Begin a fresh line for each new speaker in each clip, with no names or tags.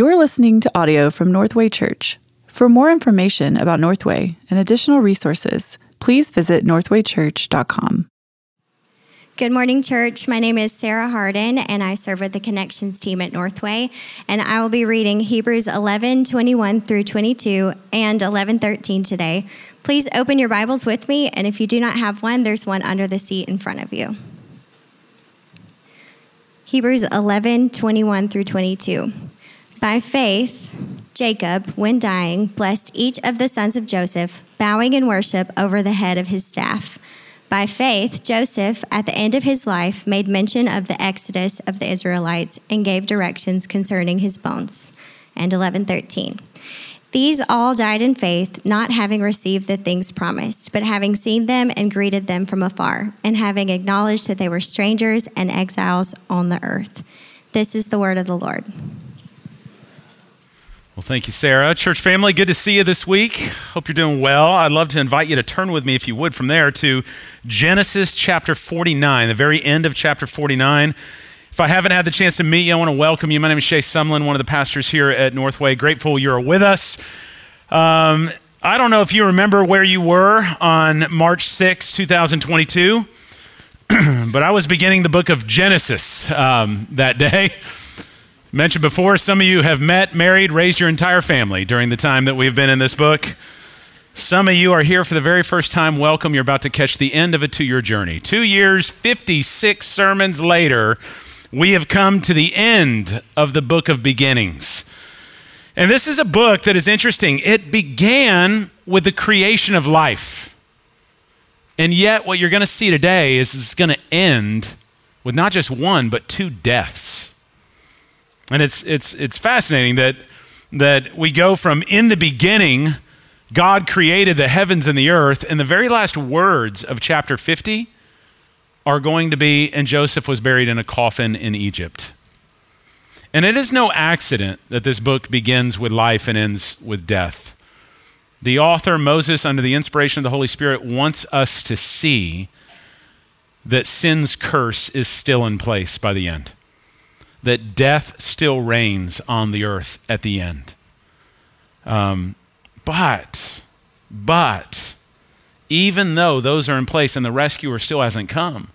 You're listening to audio from Northway Church. For more information about Northway and additional resources, please visit northwaychurch.com.
Good morning, church. My name is Sarah Harden, and I serve with the Connections team at Northway. And I will be reading Hebrews 11 21 through 22 and 11 13 today. Please open your Bibles with me, and if you do not have one, there's one under the seat in front of you. Hebrews 11 21 through 22. By faith, Jacob, when dying, blessed each of the sons of Joseph, bowing in worship over the head of his staff. By faith, Joseph, at the end of his life, made mention of the exodus of the Israelites and gave directions concerning his bones. And 1113. These all died in faith, not having received the things promised, but having seen them and greeted them from afar, and having acknowledged that they were strangers and exiles on the earth. This is the word of the Lord.
Well, thank you, Sarah. Church family, good to see you this week. Hope you're doing well. I'd love to invite you to turn with me, if you would, from there to Genesis chapter 49, the very end of chapter 49. If I haven't had the chance to meet you, I want to welcome you. My name is Shay Sumlin, one of the pastors here at Northway. Grateful you're with us. Um, I don't know if you remember where you were on March 6, 2022, but I was beginning the book of Genesis um, that day. Mentioned before, some of you have met, married, raised your entire family during the time that we've been in this book. Some of you are here for the very first time. Welcome. You're about to catch the end of a two year journey. Two years, 56 sermons later, we have come to the end of the book of beginnings. And this is a book that is interesting. It began with the creation of life. And yet, what you're going to see today is it's going to end with not just one, but two deaths. And it's, it's, it's fascinating that, that we go from in the beginning, God created the heavens and the earth, and the very last words of chapter 50 are going to be, and Joseph was buried in a coffin in Egypt. And it is no accident that this book begins with life and ends with death. The author, Moses, under the inspiration of the Holy Spirit, wants us to see that sin's curse is still in place by the end that death still reigns on the earth at the end. Um, but, but, even though those are in place and the rescuer still hasn't come,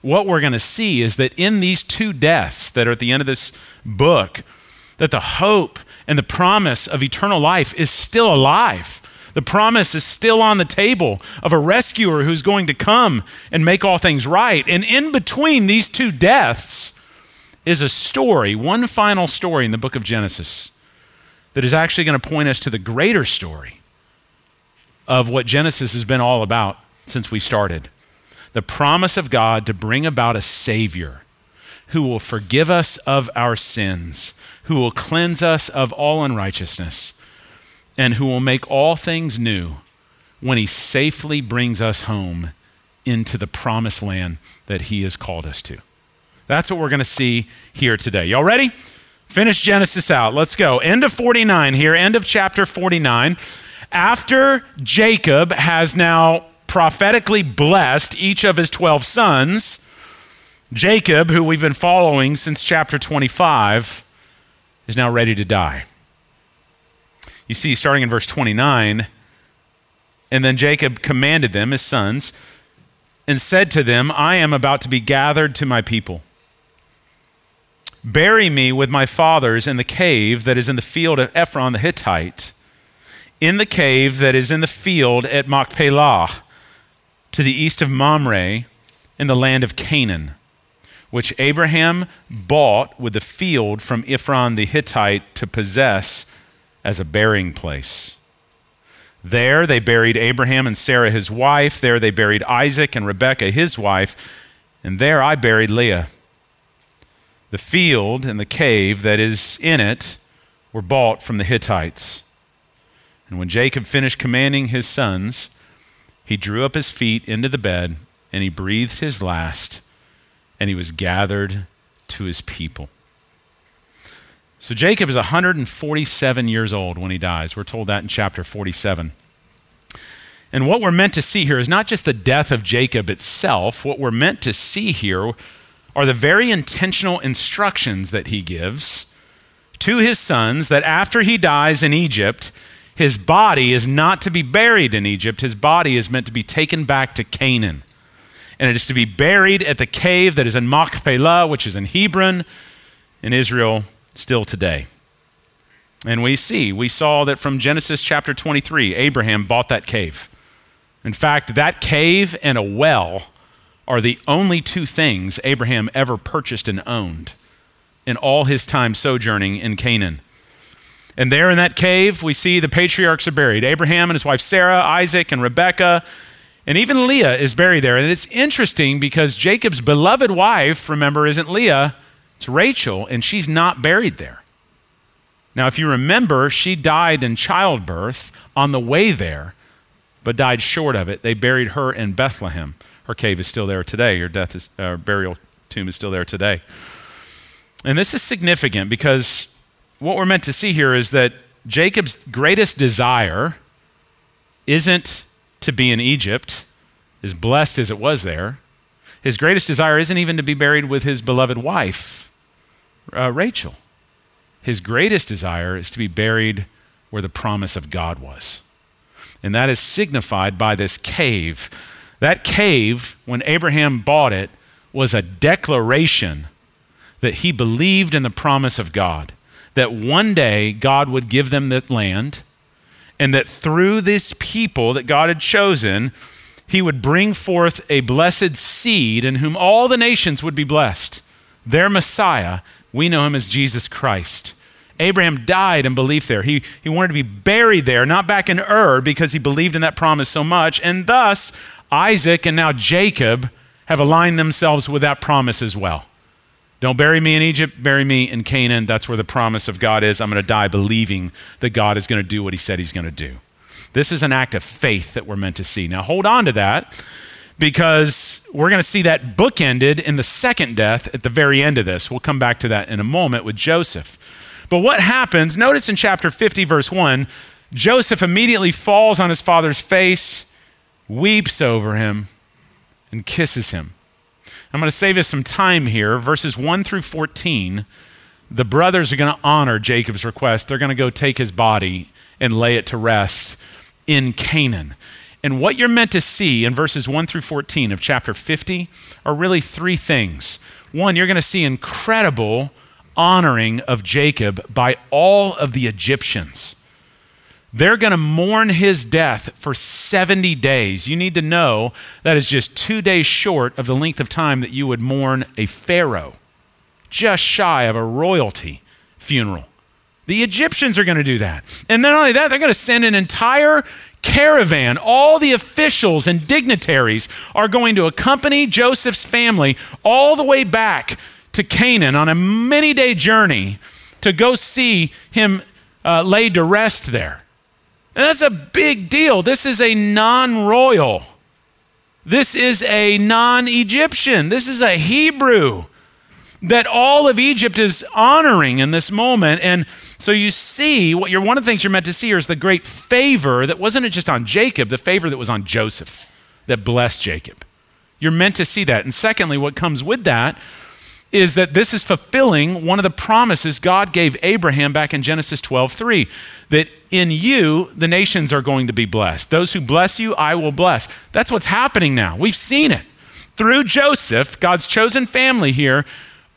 what we're going to see is that in these two deaths that are at the end of this book, that the hope and the promise of eternal life is still alive. The promise is still on the table of a rescuer who's going to come and make all things right. And in between these two deaths, is a story, one final story in the book of Genesis that is actually going to point us to the greater story of what Genesis has been all about since we started the promise of God to bring about a Savior who will forgive us of our sins, who will cleanse us of all unrighteousness, and who will make all things new when He safely brings us home into the promised land that He has called us to. That's what we're going to see here today. Y'all ready? Finish Genesis out. Let's go. End of 49 here, end of chapter 49. After Jacob has now prophetically blessed each of his 12 sons, Jacob, who we've been following since chapter 25, is now ready to die. You see, starting in verse 29, and then Jacob commanded them, his sons, and said to them, I am about to be gathered to my people. Bury me with my fathers in the cave that is in the field of Ephron the Hittite, in the cave that is in the field at Machpelah, to the east of Mamre, in the land of Canaan, which Abraham bought with the field from Ephron the Hittite to possess as a burying place. There they buried Abraham and Sarah his wife. There they buried Isaac and Rebekah his wife. And there I buried Leah. The field and the cave that is in it were bought from the Hittites. And when Jacob finished commanding his sons, he drew up his feet into the bed and he breathed his last and he was gathered to his people. So Jacob is 147 years old when he dies. We're told that in chapter 47. And what we're meant to see here is not just the death of Jacob itself, what we're meant to see here are the very intentional instructions that he gives to his sons that after he dies in Egypt, his body is not to be buried in Egypt. His body is meant to be taken back to Canaan. And it is to be buried at the cave that is in Machpelah, which is in Hebron, in Israel, still today. And we see, we saw that from Genesis chapter 23, Abraham bought that cave. In fact, that cave and a well are the only two things Abraham ever purchased and owned in all his time sojourning in Canaan. And there in that cave, we see the patriarchs are buried Abraham and his wife Sarah, Isaac and Rebekah, and even Leah is buried there. And it's interesting because Jacob's beloved wife, remember, isn't Leah, it's Rachel, and she's not buried there. Now, if you remember, she died in childbirth on the way there, but died short of it. They buried her in Bethlehem. Her cave is still there today. Death is, uh, burial tomb is still there today. And this is significant because what we're meant to see here is that Jacob's greatest desire isn't to be in Egypt, as blessed as it was there. His greatest desire isn't even to be buried with his beloved wife, uh, Rachel. His greatest desire is to be buried where the promise of God was. And that is signified by this cave. That cave, when Abraham bought it, was a declaration that he believed in the promise of God that one day God would give them that land, and that through this people that God had chosen, he would bring forth a blessed seed in whom all the nations would be blessed. Their Messiah, we know him as Jesus Christ. Abraham died in belief there. He, he wanted to be buried there, not back in Ur, because he believed in that promise so much. And thus, Isaac and now Jacob have aligned themselves with that promise as well. Don't bury me in Egypt, bury me in Canaan. That's where the promise of God is. I'm going to die believing that God is going to do what he said he's going to do. This is an act of faith that we're meant to see. Now, hold on to that because we're going to see that bookended in the second death at the very end of this. We'll come back to that in a moment with Joseph. But what happens, notice in chapter 50, verse 1, Joseph immediately falls on his father's face, weeps over him, and kisses him. I'm going to save us some time here. Verses 1 through 14, the brothers are going to honor Jacob's request. They're going to go take his body and lay it to rest in Canaan. And what you're meant to see in verses 1 through 14 of chapter 50 are really three things. One, you're going to see incredible honoring of Jacob by all of the Egyptians. They're going to mourn his death for 70 days. You need to know that is just two days short of the length of time that you would mourn a pharaoh, just shy of a royalty funeral. The Egyptians are going to do that. And not only that, they're going to send an entire caravan. All the officials and dignitaries are going to accompany Joseph's family all the way back to Canaan on a many day journey to go see him uh, laid to rest there. And that's a big deal. This is a non royal, this is a non Egyptian, this is a Hebrew that all of Egypt is honoring in this moment. And so you see, what you're, one of the things you're meant to see here is the great favor that wasn't it just on Jacob, the favor that was on Joseph that blessed Jacob. You're meant to see that. And secondly, what comes with that is that this is fulfilling one of the promises God gave Abraham back in Genesis 12 3 that in you the nations are going to be blessed. Those who bless you, I will bless. That's what's happening now. We've seen it. Through Joseph, God's chosen family here,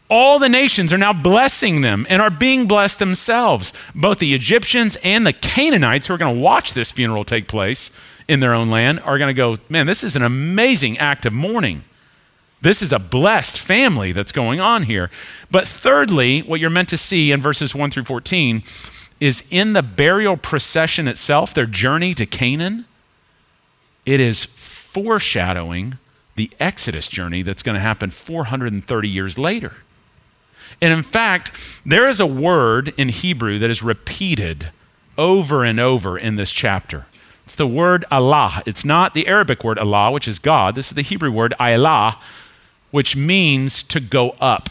all the nations are now blessing them and are being blessed themselves. Both the Egyptians and the Canaanites who are going to watch this funeral take place in their own land are going to go, man, this is an amazing act of mourning. This is a blessed family that's going on here. But thirdly, what you're meant to see in verses 1 through 14 is in the burial procession itself, their journey to Canaan, it is foreshadowing the Exodus journey that's going to happen 430 years later. And in fact, there is a word in Hebrew that is repeated over and over in this chapter. It's the word Allah. It's not the Arabic word Allah, which is God. This is the Hebrew word Ilah, which means to go up.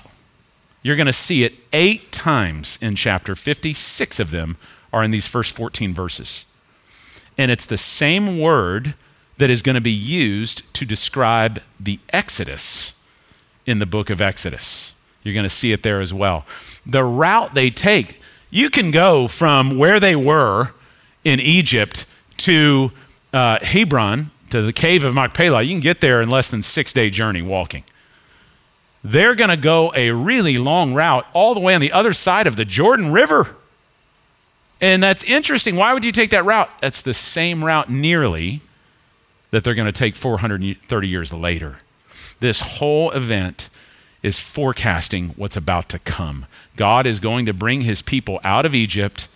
You're going to see it eight times in chapter 50. Six of them are in these first 14 verses. And it's the same word that is going to be used to describe the Exodus in the book of Exodus. You're going to see it there as well. The route they take You can go from where they were in Egypt to uh, Hebron, to the cave of Machpelah. You can get there in less than six day journey walking. They're going to go a really long route all the way on the other side of the Jordan River. And that's interesting. Why would you take that route? That's the same route nearly that they're going to take 430 years later. This whole event is forecasting what's about to come. God is going to bring his people out of Egypt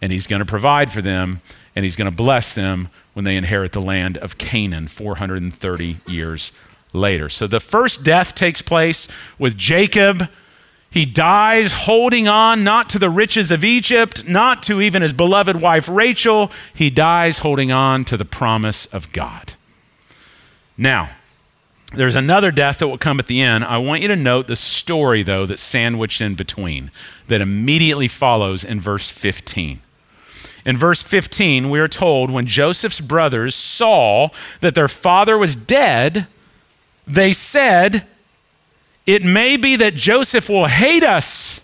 and he's going to provide for them and he's going to bless them when they inherit the land of Canaan 430 years later. So the first death takes place with Jacob. He dies holding on not to the riches of Egypt, not to even his beloved wife Rachel. He dies holding on to the promise of God. Now, there's another death that will come at the end. I want you to note the story, though, that's sandwiched in between that immediately follows in verse 15. In verse 15, we are told when Joseph's brothers saw that their father was dead, they said, It may be that Joseph will hate us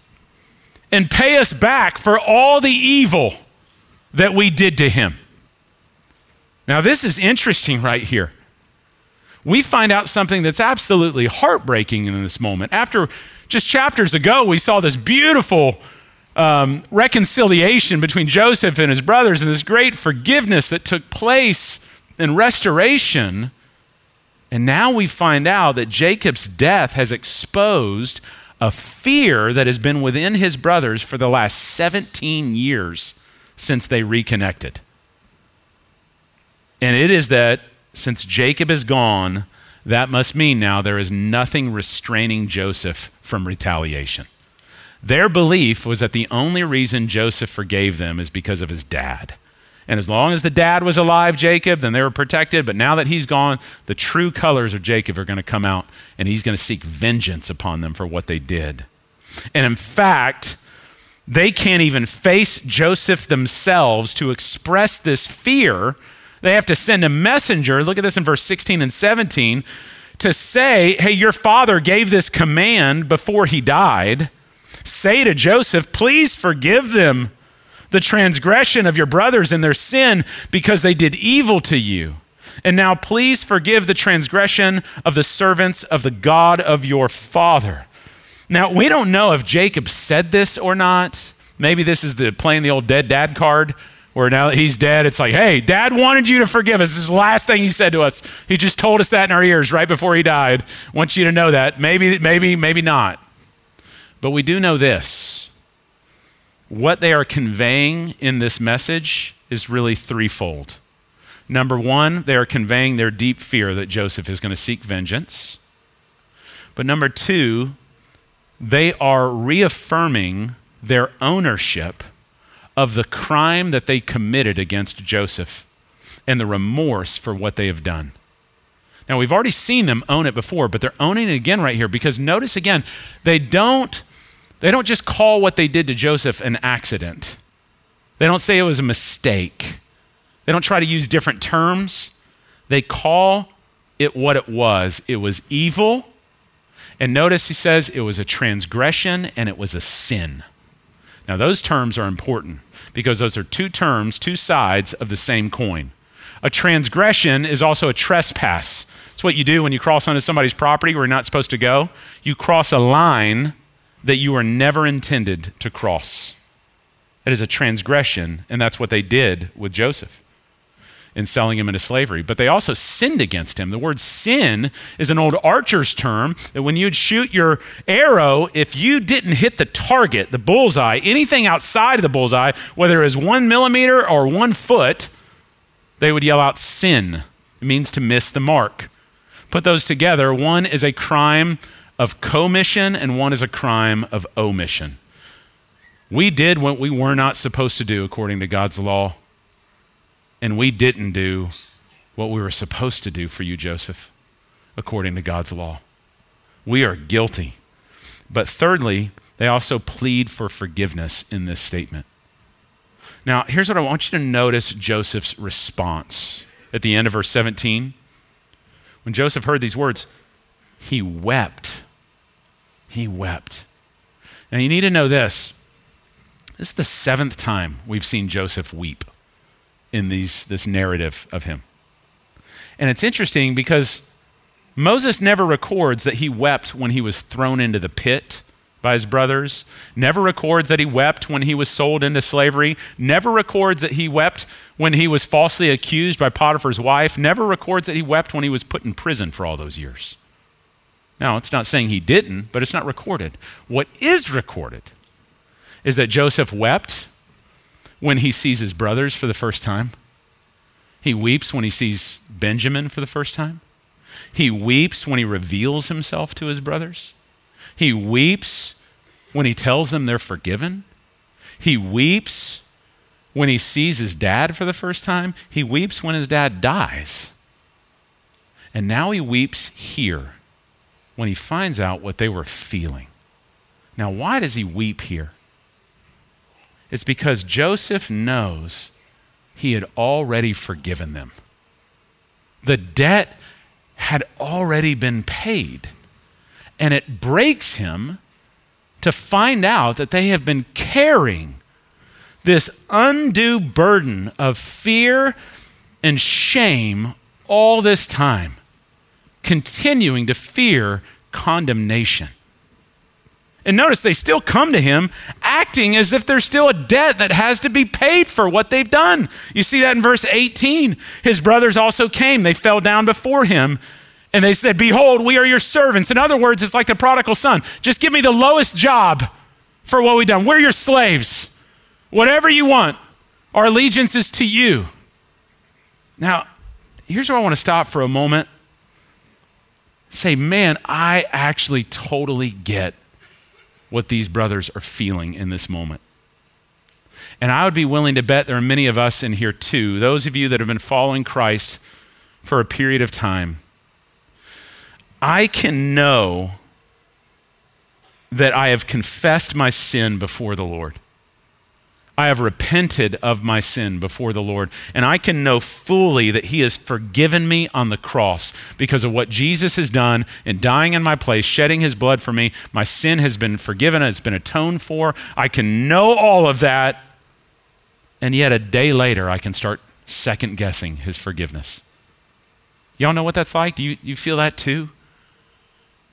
and pay us back for all the evil that we did to him. Now, this is interesting right here we find out something that's absolutely heartbreaking in this moment. After just chapters ago, we saw this beautiful um, reconciliation between Joseph and his brothers and this great forgiveness that took place and restoration. And now we find out that Jacob's death has exposed a fear that has been within his brothers for the last 17 years since they reconnected. And it is that since Jacob is gone, that must mean now there is nothing restraining Joseph from retaliation. Their belief was that the only reason Joseph forgave them is because of his dad. And as long as the dad was alive, Jacob, then they were protected. But now that he's gone, the true colors of Jacob are going to come out, and he's going to seek vengeance upon them for what they did. And in fact, they can't even face Joseph themselves to express this fear they have to send a messenger, look at this in verse 16 and 17, to say, hey, your father gave this command before he died. Say to Joseph, please forgive them the transgression of your brothers and their sin because they did evil to you. And now please forgive the transgression of the servants of the God of your father. Now, we don't know if Jacob said this or not. Maybe this is the playing the old dead dad card where now that he's dead, it's like, hey, dad wanted you to forgive us. This is the last thing he said to us. He just told us that in our ears right before he died. Wants you to know that. Maybe, maybe, maybe not. But we do know this. What they are conveying in this message is really threefold. Number one, they are conveying their deep fear that Joseph is going to seek vengeance. But number two, they are reaffirming their ownership of the crime that they committed against Joseph and the remorse for what they have done. Now, we've already seen them own it before, but they're owning it again right here because notice again, they don't, they don't just call what they did to Joseph an accident. They don't say it was a mistake. They don't try to use different terms. They call it what it was it was evil. And notice he says it was a transgression and it was a sin. Now, those terms are important because those are two terms, two sides of the same coin. A transgression is also a trespass. It's what you do when you cross onto somebody's property where you're not supposed to go. You cross a line that you were never intended to cross. It is a transgression, and that's what they did with Joseph in selling him into slavery. But they also sinned against him. The word sin is an old archer's term that when you'd shoot your arrow, if you didn't hit the target, the bullseye, anything outside of the bullseye, whether it was one millimeter or one foot, they would yell out sin. It means to miss the mark. Put those together. One is a crime of commission, and one is a crime of omission. We did what we were not supposed to do according to God's law and we didn't do what we were supposed to do for you, Joseph, according to God's law. We are guilty. But thirdly, they also plead for forgiveness in this statement. Now, here's what I want you to notice Joseph's response at the end of verse 17. When Joseph heard these words, he wept. He wept. Now, you need to know this This is the seventh time we've seen Joseph weep in these, this narrative of him. And it's interesting because Moses never records that he wept when he was thrown into the pit by his brothers, never records that he wept when he was sold into slavery, never records that he wept when he was falsely accused by Potiphar's wife, never records that he wept when he was put in prison for all those years. Now, it's not saying he didn't, but it's not recorded. What is recorded is that Joseph wept when he sees his brothers for the first time. He weeps when he sees Benjamin for the first time. He weeps when he reveals himself to his brothers. He weeps when he tells them they're forgiven. He weeps when he sees his dad for the first time. He weeps when his dad dies. And now he weeps here when he finds out what they were feeling. Now, why does he weep here? It's because Joseph knows he had already forgiven them. The debt had already been paid. And it breaks him to find out that they have been carrying this undue burden of fear and shame all this time, continuing to fear condemnation. And notice they still come to him acting as if there's still a debt that has to be paid for what they've done. You see that in verse 18. His brothers also came, they fell down before him. And they said, Behold, we are your servants. In other words, it's like the prodigal son. Just give me the lowest job for what we've done. We're your slaves. Whatever you want, our allegiance is to you. Now, here's where I want to stop for a moment. Say, man, I actually totally get what these brothers are feeling in this moment. And I would be willing to bet there are many of us in here too, those of you that have been following Christ for a period of time I can know that I have confessed my sin before the Lord. I have repented of my sin before the Lord, and I can know fully that He has forgiven me on the cross because of what Jesus has done in dying in my place, shedding His blood for me. My sin has been forgiven, it's been atoned for. I can know all of that, and yet a day later, I can start second guessing His forgiveness. Y'all know what that's like? Do you, you feel that too?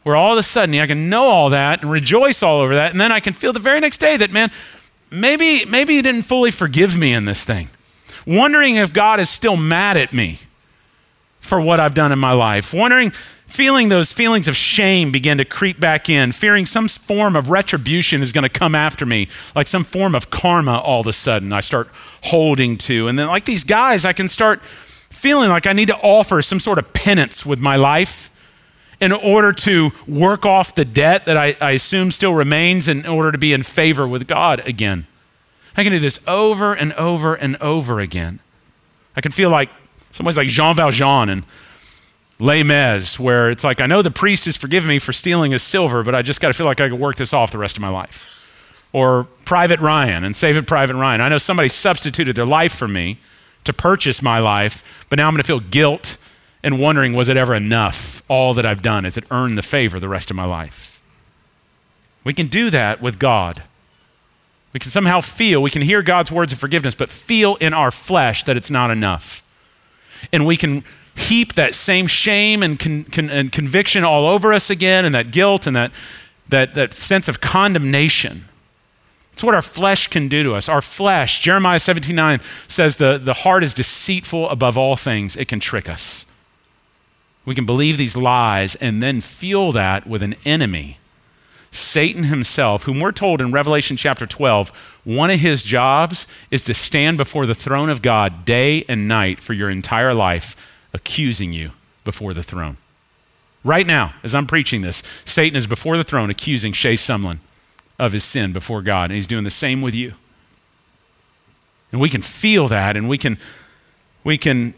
where all of a sudden I can know all that and rejoice all over that, and then I can feel the very next day that, man, maybe, maybe he didn't fully forgive me in this thing. Wondering if God is still mad at me for what I've done in my life. Wondering, feeling those feelings of shame begin to creep back in, fearing some form of retribution is going to come after me, like some form of karma all of a sudden I start holding to. And then, like these guys, I can start feeling like I need to offer some sort of penance with my life in order to work off the debt that I, I assume still remains in order to be in favor with God again. I can do this over and over and over again. I can feel like somebody's like Jean Valjean and Les Mis, where it's like, I know the priest has forgiven me for stealing his silver, but I just got to feel like I can work this off the rest of my life. Or Private Ryan and Saving Private Ryan. I know somebody substituted their life for me to purchase my life, but now I'm going to feel guilt and wondering, was it ever enough? All that I've done, has it earned the favor the rest of my life? We can do that with God. We can somehow feel, we can hear God's words of forgiveness, but feel in our flesh that it's not enough. And we can heap that same shame and, con, con, and conviction all over us again, and that guilt and that, that, that sense of condemnation. It's what our flesh can do to us. Our flesh, Jeremiah 17 9 says the, the heart is deceitful above all things, it can trick us. We can believe these lies and then feel that with an enemy, Satan himself, whom we're told in Revelation chapter 12, one of his jobs is to stand before the throne of God day and night for your entire life, accusing you before the throne. Right now, as I'm preaching this, Satan is before the throne accusing Shay Sumlin of his sin before God, and he's doing the same with you. And we can feel that, and we can, we can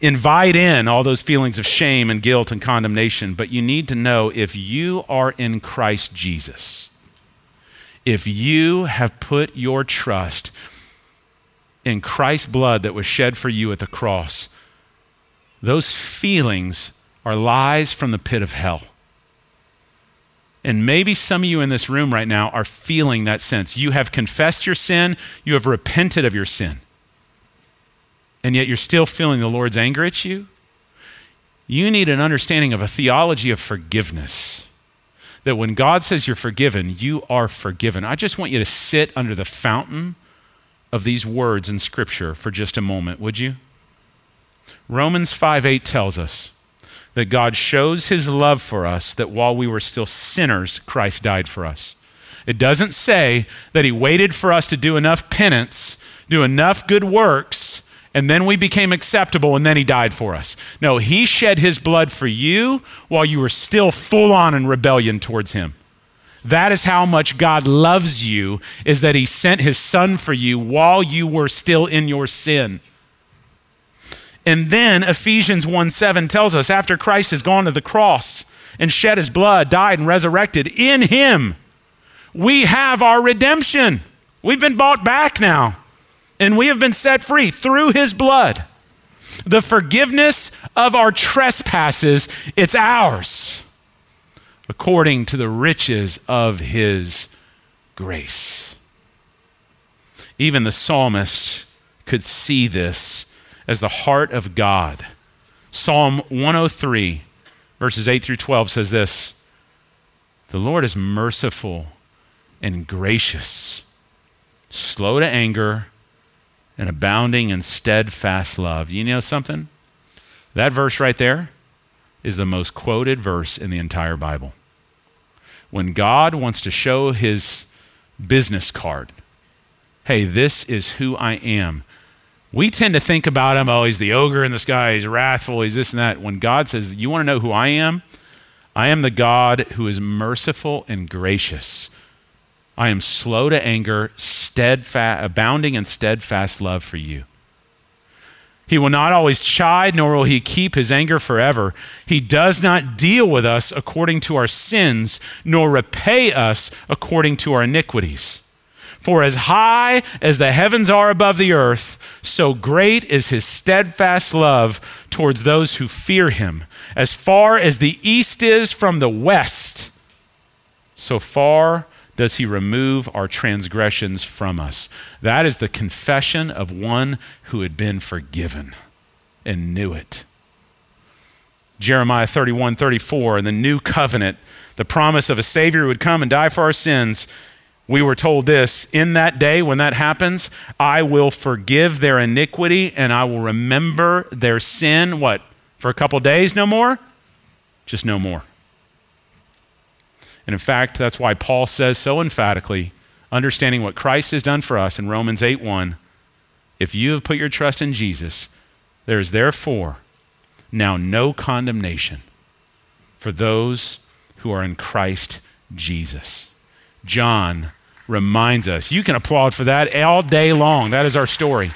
invite in all those feelings of shame and guilt and condemnation, but you need to know if you are in Christ Jesus, if you have put your trust in Christ's blood that was shed for you at the cross, those feelings are lies from the pit of hell. And maybe some of you in this room right now are feeling that sense. You have confessed your sin, you have repented of your sin, and yet you're still feeling the Lord's anger at you. You need an understanding of a theology of forgiveness. That when God says you're forgiven, you are forgiven. I just want you to sit under the fountain of these words in Scripture for just a moment, would you? Romans 5 8 tells us that God shows his love for us, that while we were still sinners, Christ died for us. It doesn't say that he waited for us to do enough penance, do enough good works, and then we became acceptable and then he died for us. No, he shed his blood for you while you were still full on in rebellion towards him. That is how much God loves you, is that he sent his son for you while you were still in your sin. And then Ephesians 1 7 tells us after Christ has gone to the cross and shed his blood, died, and resurrected, in him we have our redemption. We've been bought back now, and we have been set free through his blood. The forgiveness of our trespasses, it's ours according to the riches of his grace. Even the psalmist could see this as the heart of God. Psalm 103, verses 8 through 12 says this The Lord is merciful and gracious, slow to anger, and abounding in steadfast love. You know something? That verse right there is the most quoted verse in the entire Bible. When God wants to show his business card, hey, this is who I am, we tend to think about him, oh, he's the ogre in the sky, he's wrathful, he's this and that. When God says, You want to know who I am? I am the God who is merciful and gracious. I am slow to anger, steadfast, abounding in steadfast love for you. He will not always chide, nor will he keep his anger forever. He does not deal with us according to our sins, nor repay us according to our iniquities. For as high as the heavens are above the earth, so great is his steadfast love towards those who fear him. As far as the east is from the west, so far does he remove our transgressions from us. That is the confession of one who had been forgiven and knew it. Jeremiah 31 34, in the new covenant, the promise of a Savior who would come and die for our sins we were told this in that day when that happens, I will forgive their iniquity and I will remember their sin. What? For a couple days, no more? Just no more. And in fact, that's why Paul says so emphatically, understanding what Christ has done for us in Romans 8 1, if you have put your trust in Jesus, there is therefore now no condemnation for those who are in Christ Jesus. John reminds us. You can applaud for that all day long. That is our story.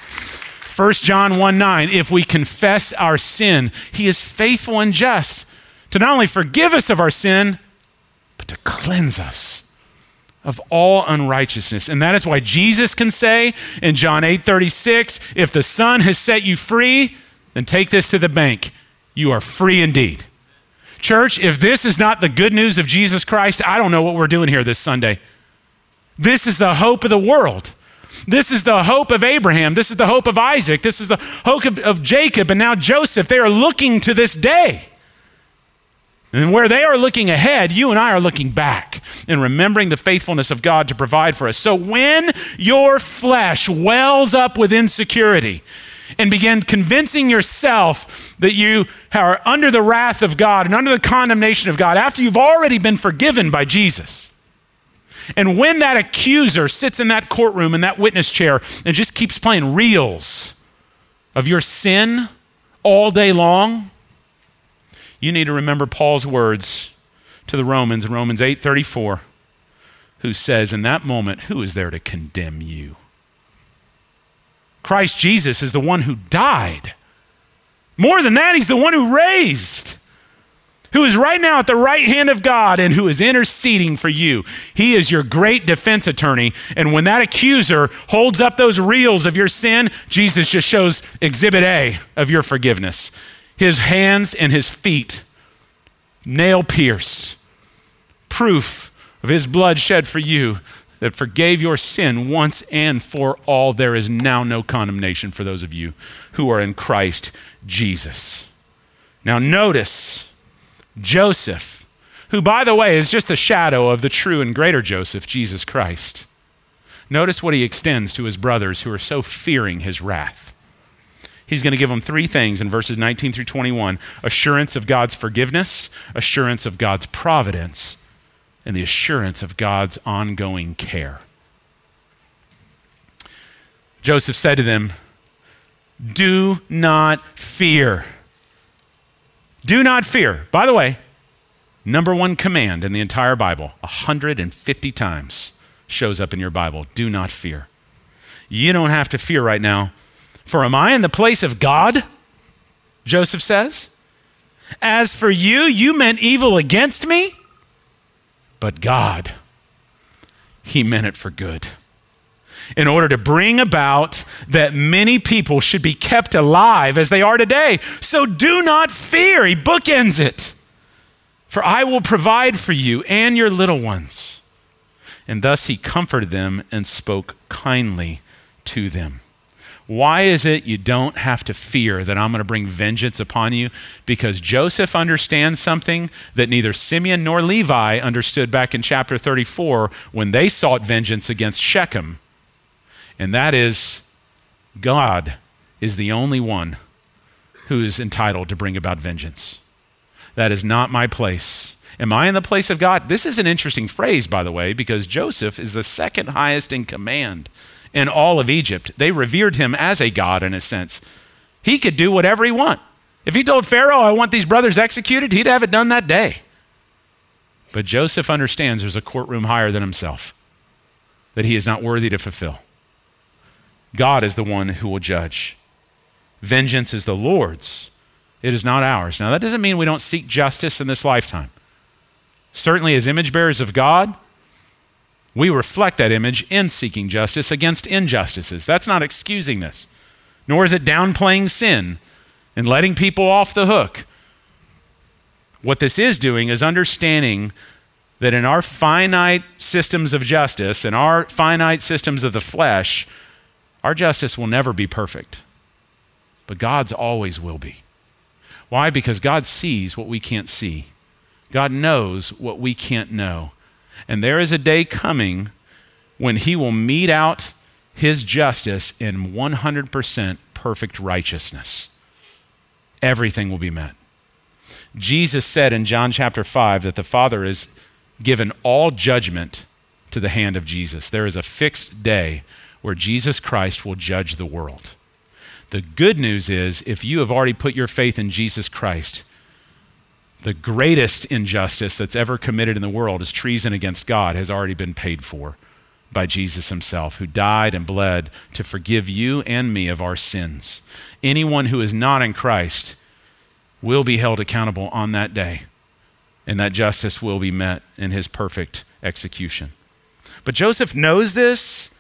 1 John 1 9, if we confess our sin, he is faithful and just to not only forgive us of our sin, to cleanse us of all unrighteousness. And that is why Jesus can say in John 8 36, if the Son has set you free, then take this to the bank. You are free indeed. Church, if this is not the good news of Jesus Christ, I don't know what we're doing here this Sunday. This is the hope of the world. This is the hope of Abraham. This is the hope of Isaac. This is the hope of, of, Jacob and now Joseph. They are looking to this day. And where they are looking ahead, you and I are looking back and remembering the faithfulness of God to provide for us. So when your flesh wells up with insecurity and begin convincing yourself that you are under the wrath of God and under the condemnation of God after you've already been forgiven by Jesus, and when that accuser sits in that courtroom in that witness chair and just keeps playing reels of your sin all day long, you need to remember Paul's words to the Romans in Romans 8:34 who says in that moment who is there to condemn you? Christ Jesus is the one who died. More than that, he's the one who raised who is right now at the right hand of God and who is interceding for you. He is your great defense attorney. And when that accuser holds up those reels of your sin, Jesus just shows exhibit A of your forgiveness his hands and his feet, nail pierced, proof of his blood shed for you that forgave your sin once and for all. There is now no condemnation for those of you who are in Christ Jesus. Now, notice Joseph, who, by the way, is just a shadow of the true and greater Joseph, Jesus Christ. Notice what he extends to his brothers who are so fearing his wrath. He's going to give them three things in verses 19 through 21 assurance of God's forgiveness, assurance of God's providence, and the assurance of God's ongoing care. Joseph said to them, Do not fear. Do not fear. By the way, number one command in the entire Bible, 150 times shows up in your Bible. Do not fear. You don't have to fear right now. For am I in the place of God? Joseph says. As for you, you meant evil against me, but God, He meant it for good. In order to bring about that many people should be kept alive as they are today. So do not fear. He bookends it. For I will provide for you and your little ones. And thus he comforted them and spoke kindly to them. Why is it you don't have to fear that I'm going to bring vengeance upon you? Because Joseph understands something that neither Simeon nor Levi understood back in chapter 34 when they sought vengeance against Shechem. And that is God is the only one who is entitled to bring about vengeance. That is not my place. Am I in the place of God? This is an interesting phrase, by the way, because Joseph is the second highest in command in all of Egypt. They revered him as a god in a sense. He could do whatever he want. If he told Pharaoh, I want these brothers executed, he'd have it done that day. But Joseph understands there's a courtroom higher than himself that he is not worthy to fulfill. God is the one who will judge. Vengeance is the Lord's, it is not ours. Now, that doesn't mean we don't seek justice in this lifetime. Certainly, as image bearers of God, we reflect that image in seeking justice against injustices. That's not excusing this, nor is it downplaying sin and letting people off the hook. What this is doing is understanding that in our finite systems of justice, in our finite systems of the flesh, our justice will never be perfect. But God's always will be. Why? Because God sees what we can't see. God knows what we can't know. And there is a day coming when he will mete out his justice in 100% perfect righteousness. Everything will be met. Jesus said in John chapter 5 that the Father has given all judgment to the hand of Jesus. There is a fixed day where Jesus Christ will judge the world. The good news is if you have already put your faith in Jesus Christ, the greatest injustice that's ever committed in the world is treason against God has already been paid for by Jesus himself, who died and bled to forgive you and me of our sins. Anyone who is not in Christ will be held accountable on that day, and that justice will be met in his perfect execution. But Joseph knows this.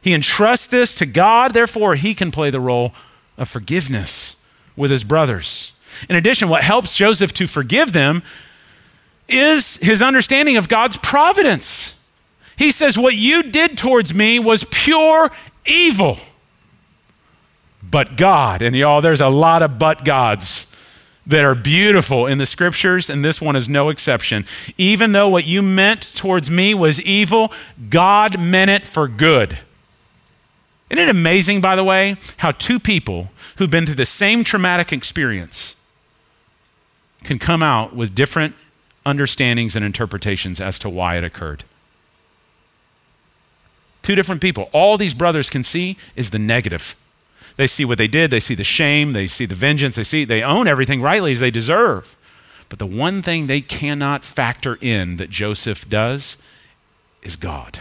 He entrusts this to God, therefore, he can play the role of forgiveness with his brothers. In addition, what helps Joseph to forgive them is his understanding of God's providence. He says, What you did towards me was pure evil. But God, and y'all, there's a lot of but gods that are beautiful in the scriptures, and this one is no exception. Even though what you meant towards me was evil, God meant it for good. Isn't it amazing, by the way, how two people who've been through the same traumatic experience can come out with different understandings and interpretations as to why it occurred. Two different people. All these brothers can see is the negative. They see what they did, they see the shame, they see the vengeance, they see they own everything rightly as they deserve. But the one thing they cannot factor in that Joseph does is God.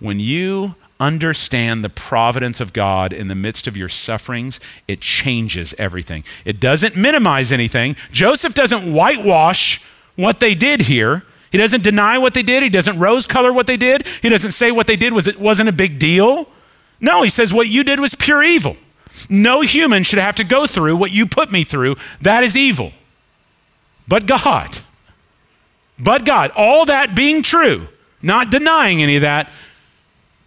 When you understand the providence of God in the midst of your sufferings, it changes everything. It doesn't minimize anything. Joseph doesn't whitewash what they did here. He doesn't deny what they did. He doesn't rose color what they did. He doesn't say what they did was it wasn't a big deal. No, he says what you did was pure evil. No human should have to go through what you put me through. That is evil. But God, but God. All that being true, not denying any of that,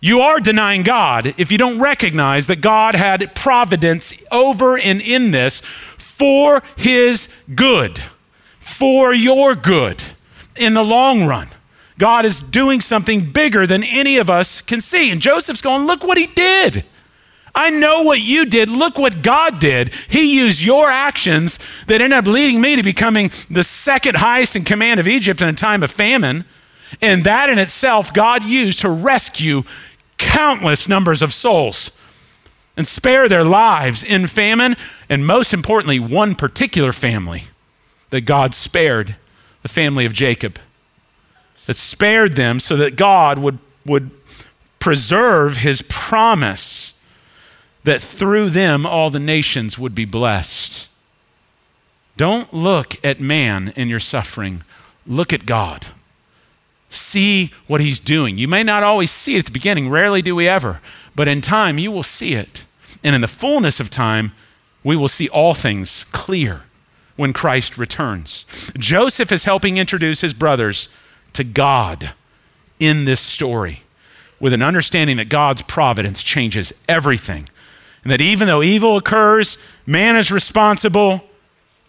you are denying God if you don't recognize that God had providence over and in this for his good, for your good in the long run. God is doing something bigger than any of us can see. And Joseph's going, Look what he did. I know what you did. Look what God did. He used your actions that ended up leading me to becoming the second highest in command of Egypt in a time of famine. And that in itself, God used to rescue countless numbers of souls and spare their lives in famine. And most importantly, one particular family that God spared the family of Jacob, that spared them so that God would, would preserve his promise that through them all the nations would be blessed. Don't look at man in your suffering, look at God. See what he's doing. You may not always see it at the beginning, rarely do we ever, but in time you will see it. And in the fullness of time, we will see all things clear when Christ returns. Joseph is helping introduce his brothers to God in this story with an understanding that God's providence changes everything. And that even though evil occurs, man is responsible,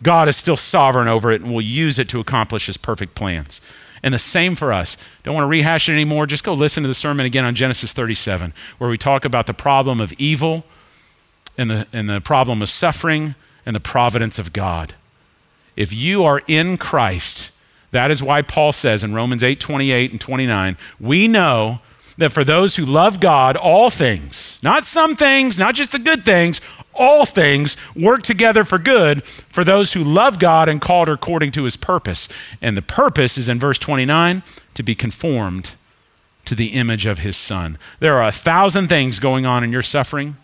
God is still sovereign over it and will use it to accomplish his perfect plans. And the same for us. Don't want to rehash it anymore. Just go listen to the sermon again on Genesis 37, where we talk about the problem of evil and the, and the problem of suffering and the providence of God. If you are in Christ, that is why Paul says in Romans 8 28 and 29, we know that for those who love God, all things, not some things, not just the good things, all things work together for good for those who love God and called according to his purpose. And the purpose is in verse 29 to be conformed to the image of his son. There are a thousand things going on in your suffering,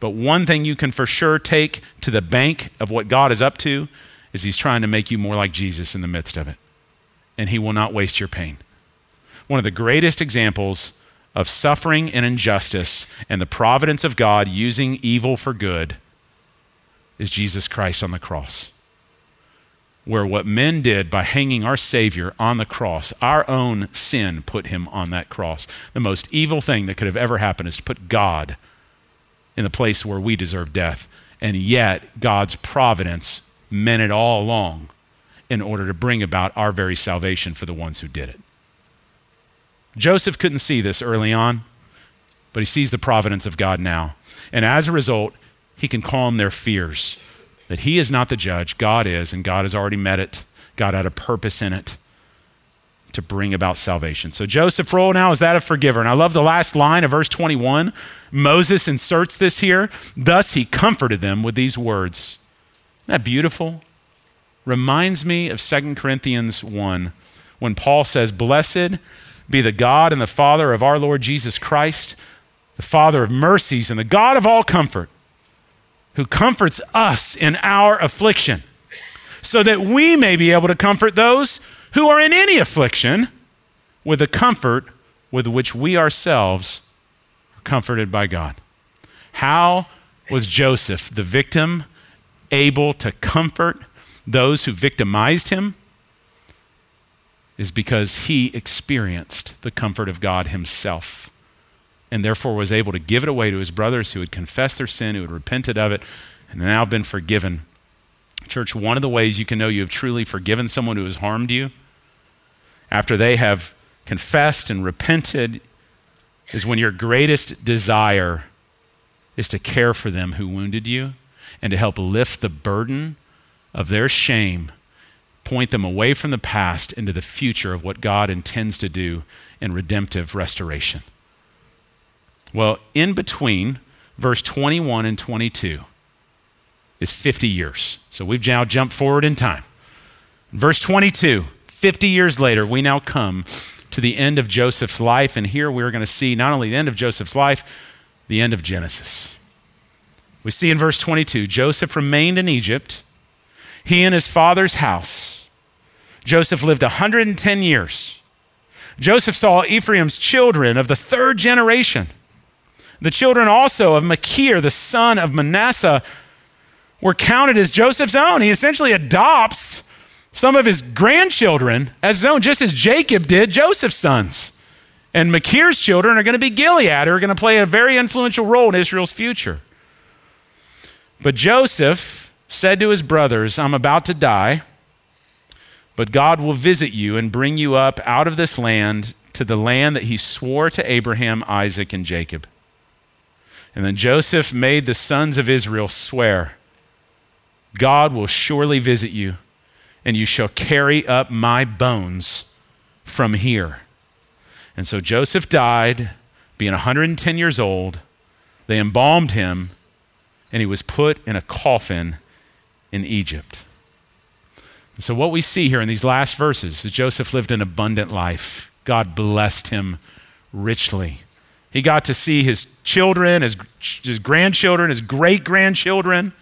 but one thing you can for sure take to the bank of what God is up to is he's trying to make you more like Jesus in the midst of it. And he will not waste your pain. One of the greatest examples of suffering and injustice and the providence of God using evil for good is Jesus Christ on the cross. Where what men did by hanging our Savior on the cross, our own sin put him on that cross. The most evil thing that could have ever happened is to put God in the place where we deserve death. And yet, God's providence meant it all along in order to bring about our very salvation for the ones who did it. Joseph couldn't see this early on, but he sees the providence of God now. And as a result, he can calm their fears that he is not the judge, God is, and God has already met it. God had a purpose in it to bring about salvation. So Joseph's role now is that of forgiver. And I love the last line of verse 21. Moses inserts this here. Thus he comforted them with these words. Isn't that beautiful? Reminds me of 2 Corinthians 1 when Paul says, Blessed be the God and the Father of our Lord Jesus Christ, the Father of mercies and the God of all comfort, who comforts us in our affliction, so that we may be able to comfort those who are in any affliction with the comfort with which we ourselves are comforted by God. How was Joseph, the victim, able to comfort those who victimized him? Is because he experienced the comfort of God himself and therefore was able to give it away to his brothers who had confessed their sin, who had repented of it, and now been forgiven. Church, one of the ways you can know you have truly forgiven someone who has harmed you after they have confessed and repented is when your greatest desire is to care for them who wounded you and to help lift the burden of their shame point them away from the past into the future of what God intends to do in redemptive restoration. Well, in between verse 21 and 22 is 50 years. So we've now jumped forward in time. Verse 22, 50 years later, we now come to the end of Joseph's life. And here we're going to see not only the end of Joseph's life, the end of Genesis. We see in verse 22 Joseph remained in Egypt, he and his father's house Joseph lived 110 years. Joseph saw Ephraim's children of the third generation. The children also of Machir, the son of Manasseh, were counted as Joseph's own. He essentially adopts some of his grandchildren as his own, just as Jacob did Joseph's sons. And Machir's children are going to be Gilead, who are going to play a very influential role in Israel's future. But Joseph said to his brothers, I'm about to die, but God will visit you and bring you up out of this land to the land that he swore to Abraham, Isaac, and Jacob. And then Joseph made the sons of Israel swear, God will surely visit you, and you shall carry up my bones from here. And so Joseph died, being 110 years old. They embalmed him, and he was put in a coffin in Egypt. And so, what we see here in these last verses is Joseph lived an abundant life. God blessed him richly. He got to see his children, his, his grandchildren, his great grandchildren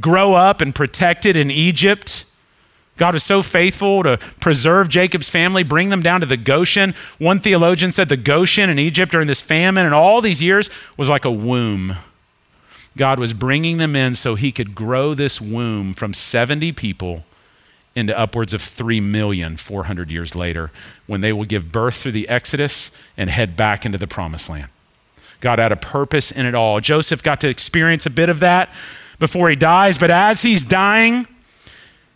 grow up and protected in Egypt. God was so faithful to preserve Jacob's family, bring them down to the Goshen. One theologian said the Goshen in Egypt during this famine and all these years was like a womb. God was bringing them in so he could grow this womb from 70 people into upwards of 3 million 400 years later when they will give birth through the Exodus and head back into the promised land. God had a purpose in it all. Joseph got to experience a bit of that before he dies, but as he's dying,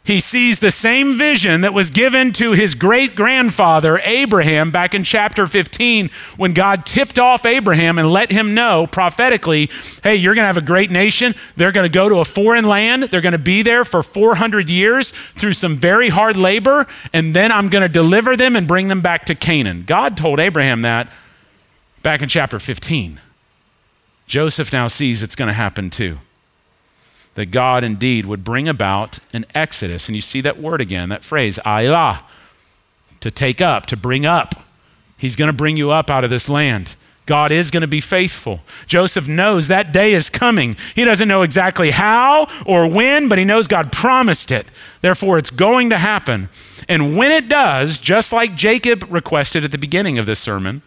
he sees the same vision that was given to his great grandfather, Abraham, back in chapter 15, when God tipped off Abraham and let him know prophetically hey, you're going to have a great nation. They're going to go to a foreign land. They're going to be there for 400 years through some very hard labor, and then I'm going to deliver them and bring them back to Canaan. God told Abraham that back in chapter 15. Joseph now sees it's going to happen too that God indeed would bring about an exodus. And you see that word again, that phrase, ayah, to take up, to bring up. He's going to bring you up out of this land. God is going to be faithful. Joseph knows that day is coming. He doesn't know exactly how or when, but he knows God promised it. Therefore, it's going to happen. And when it does, just like Jacob requested at the beginning of this sermon,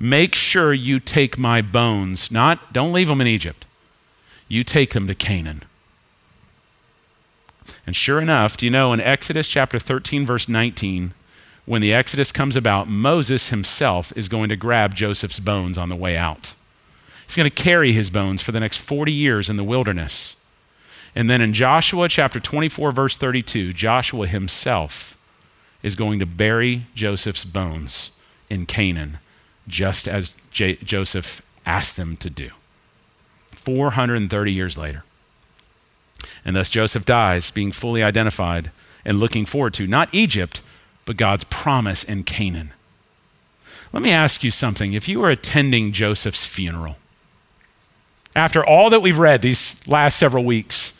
make sure you take my bones, not don't leave them in Egypt you take them to Canaan. And sure enough, do you know in Exodus chapter 13, verse 19, when the Exodus comes about, Moses himself is going to grab Joseph's bones on the way out. He's going to carry his bones for the next 40 years in the wilderness. And then in Joshua chapter 24, verse 32, Joshua himself is going to bury Joseph's bones in Canaan, just as J- Joseph asked them to do. 430 years later. And thus Joseph dies, being fully identified and looking forward to not Egypt, but God's promise in Canaan. Let me ask you something. If you were attending Joseph's funeral, after all that we've read these last several weeks,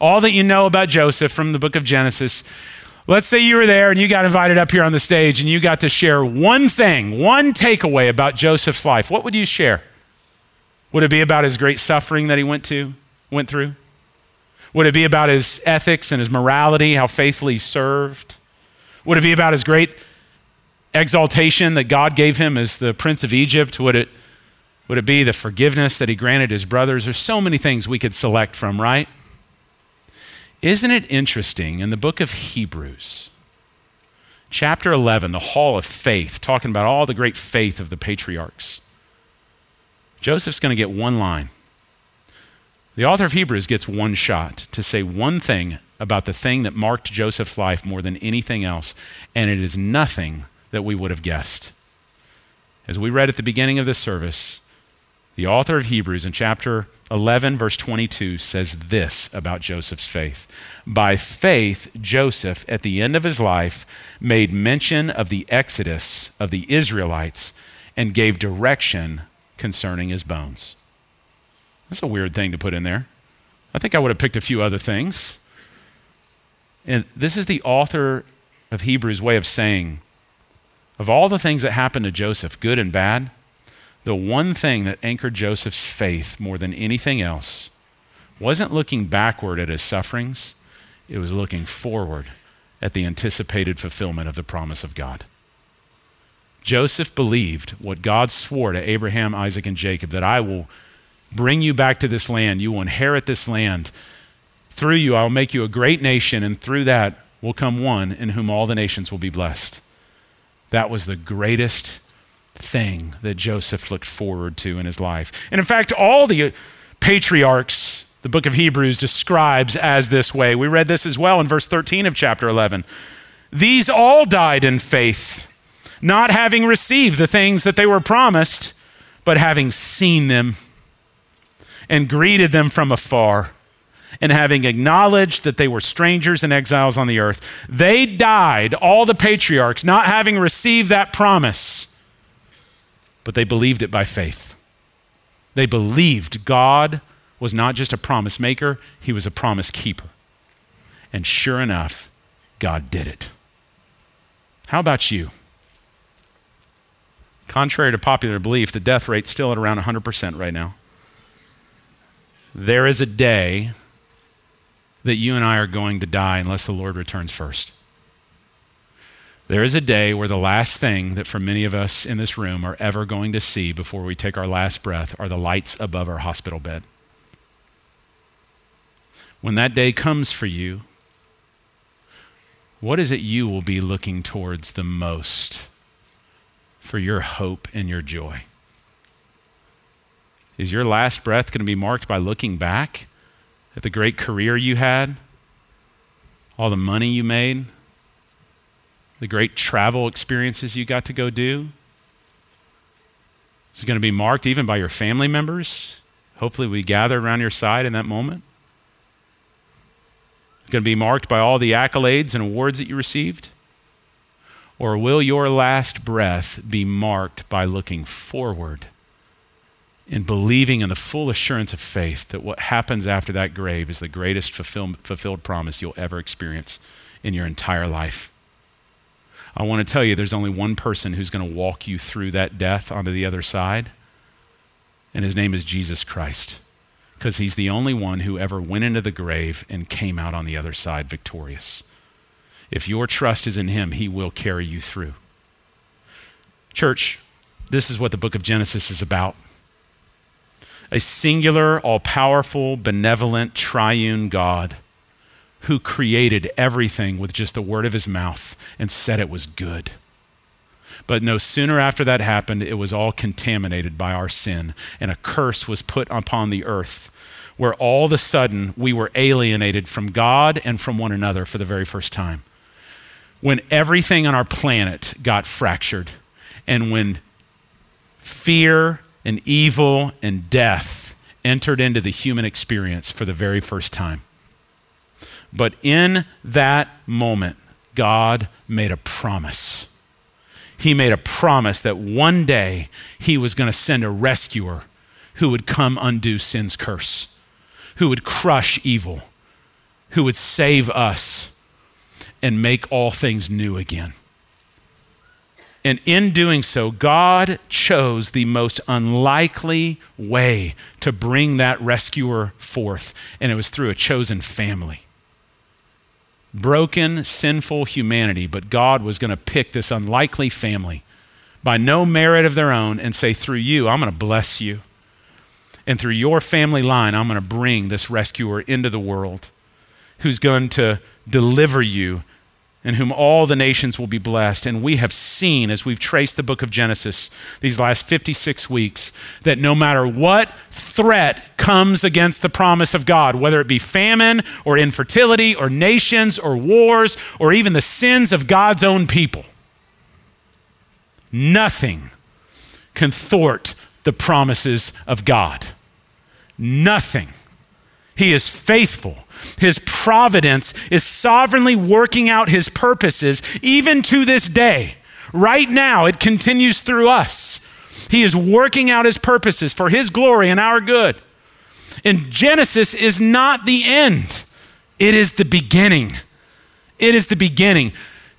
all that you know about Joseph from the book of Genesis, let's say you were there and you got invited up here on the stage and you got to share one thing, one takeaway about Joseph's life. What would you share? Would it be about his great suffering that he went to, went through? Would it be about his ethics and his morality, how faithfully he served? Would it be about his great exaltation that God gave him as the prince of Egypt? Would it, would it be the forgiveness that he granted his brothers? There's so many things we could select from, right? Isn't it interesting in the book of Hebrews, chapter 11, the hall of faith, talking about all the great faith of the patriarchs? Joseph's going to get one line. The author of Hebrews gets one shot to say one thing about the thing that marked Joseph's life more than anything else, and it is nothing that we would have guessed. As we read at the beginning of this service, the author of Hebrews in chapter 11, verse 22, says this about Joseph's faith. By faith, Joseph, at the end of his life, made mention of the exodus of the Israelites and gave direction concerning his bones. That's a weird thing to put in there. I think I would have picked a few other things. And this is the author of Hebrews' way of saying of all the things that happened to Joseph, good and bad, the one thing that anchored Joseph's faith more than anything else wasn't looking backward at his sufferings, it was looking forward at the anticipated fulfillment of the promise of God. Joseph believed what God swore to Abraham, Isaac, and Jacob that I will bring you back to this land. You will inherit this land. Through you, I will make you a great nation, and through that, will come one in whom all the nations will be blessed. That was the greatest thing that Joseph looked forward to in his life. And in fact, all the patriarchs, the book of Hebrews describes as this way. We read this as well in verse 13 of chapter 11. These all died in faith, not having received the things that they were promised, but having seen them and greeted them from afar and having acknowledged that they were strangers and exiles on the earth. They died, all the patriarchs, not having received that promise, but they believed it by faith. They believed God was not just a promise maker, he was a promise keeper. And sure enough, God did it. How about you? Contrary to popular belief, the death rate's still at around 100% right now. There is a day that you and I are going to die unless the Lord returns first. There is a day where the last thing that for many of us in this room are ever going to see before we take our last breath are the lights above our hospital bed. When that day comes for you, what is it you will be looking towards the most for your hope and your joy? Is your last breath going to be marked by looking back at the great career you had, all the money you made, the great travel experiences you got to go do? Is it going to be marked even by your family members? Hopefully, we gather around your side in that moment. It's going to be marked by all the accolades and awards that you received? Or will your last breath be marked by looking forward in believing in the full assurance of faith that what happens after that grave is the greatest fulfilled promise you'll ever experience in your entire life. I want to tell you there's only one person who's going to walk you through that death onto the other side, and his name is Jesus Christ, because he's the only one who ever went into the grave and came out on the other side victorious. If your trust is in him, he will carry you through. Church, this is what the book of Genesis is about a singular, all powerful, benevolent, triune God who created everything with just the word of his mouth and said it was good. But no sooner after that happened, it was all contaminated by our sin, and a curse was put upon the earth, where all of a sudden we were alienated from God and from one another for the very first time. When everything on our planet got fractured, and when fear and evil and death entered into the human experience for the very first time. But in that moment, God made a promise. He made a promise that one day he was going to send a rescuer who would come undo sin's curse, who would crush evil, who would save us and make all things new again. And in doing so, God chose the most unlikely way to bring that rescuer forth, and it was through a chosen family. Broken, sinful humanity, but God was going to pick this unlikely family by no merit of their own and say, Through you, I'm going to bless you. And through your family line, I'm going to bring this rescuer into the world who's going to deliver you in whom all the nations will be blessed. And we have seen, as we've traced the book of Genesis these last 56 weeks, that no matter what threat comes against the promise of God, whether it be famine or infertility or nations or wars or even the sins of God's own people, nothing can thwart the promises of God. Nothing. He is faithful. His providence is sovereignly working out his purposes even to this day. Right now, it continues through us. He is working out his purposes for his glory and our good. And Genesis is not the end, it is the beginning. It is the beginning.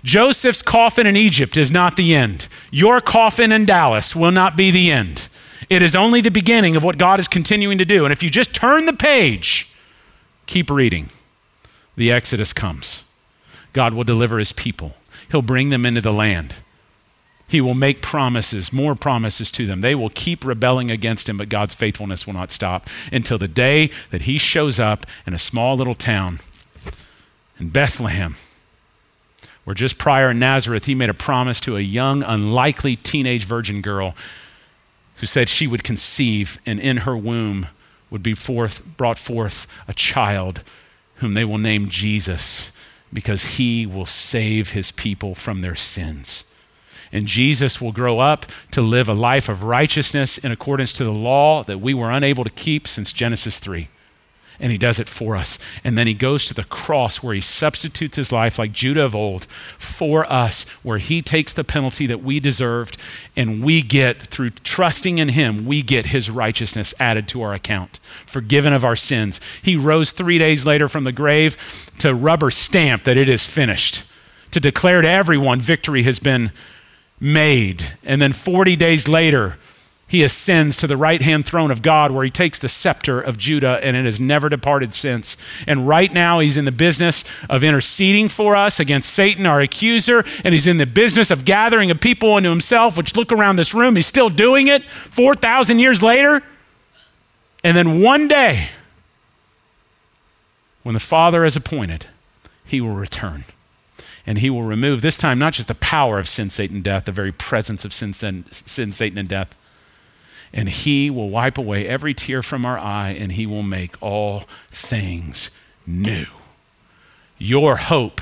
Joseph's coffin in Egypt is not the end. Your coffin in Dallas will not be the end. It is only the beginning of what God is continuing to do. And if you just turn the page, keep reading, the Exodus comes. God will deliver his people, he'll bring them into the land. He will make promises, more promises to them. They will keep rebelling against him, but God's faithfulness will not stop until the day that he shows up in a small little town in Bethlehem where just prior in Nazareth, he made a promise to a young, unlikely teenage virgin girl who said she would conceive and in her womb would be forth, brought forth a child whom they will name Jesus because he will save his people from their sins. And Jesus will grow up to live a life of righteousness in accordance to the law that we were unable to keep since Genesis 3 and he does it for us. And then he goes to the cross where he substitutes his life like Judah of old for us, where he takes the penalty that we deserved, and we get, through trusting in him, we get his righteousness added to our account, forgiven of our sins. He rose three days later from the grave to rubber stamp that it is finished, to declare to everyone victory has been made. And then 40 days later, he ascends to the right hand throne of God where he takes the scepter of Judah and it has never departed since. And right now he's in the business of interceding for us against Satan, our accuser, and he's in the business of gathering a people unto himself, which look around this room, he's still doing it 4,000 years later. And then one day, when the Father has appointed, he will return and he will remove this time not just the power of sin, Satan, death, the very presence of sin, sin, sin Satan, and death, and he will wipe away every tear from our eye, and he will make all things new. Your hope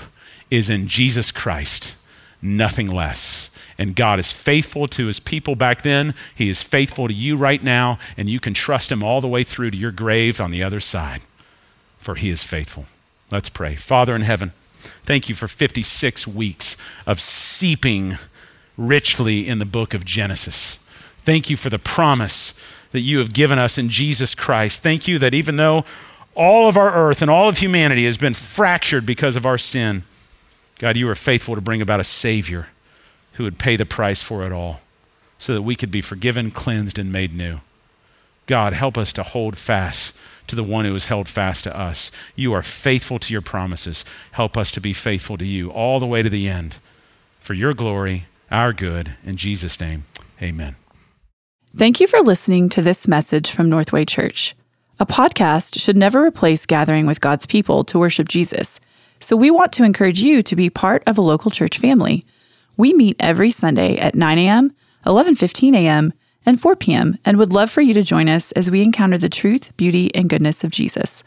is in Jesus Christ, nothing less. And God is faithful to his people back then. He is faithful to you right now, and you can trust him all the way through to your grave on the other side, for he is faithful. Let's pray. Father in heaven, thank you for 56 weeks of seeping richly in the book of Genesis. Thank you for the promise that you have given us in Jesus Christ. Thank you that even though all of our earth and all of humanity has been fractured because of our sin, God, you are faithful to bring about a Savior who would pay the price for it all so that we could be forgiven, cleansed, and made new. God, help us to hold fast to the one who has held fast to us. You are faithful to your promises. Help us to be faithful to you all the way to the end. For your glory, our good, in Jesus' name, amen.
Thank you for listening to this message from Northway Church. A podcast should never replace gathering with God's people to worship Jesus. So we want to encourage you to be part of a local church family. We meet every Sunday at 9 a.m., 11:15 a.m., and 4 p.m. and would love for you to join us as we encounter the truth, beauty, and goodness of Jesus.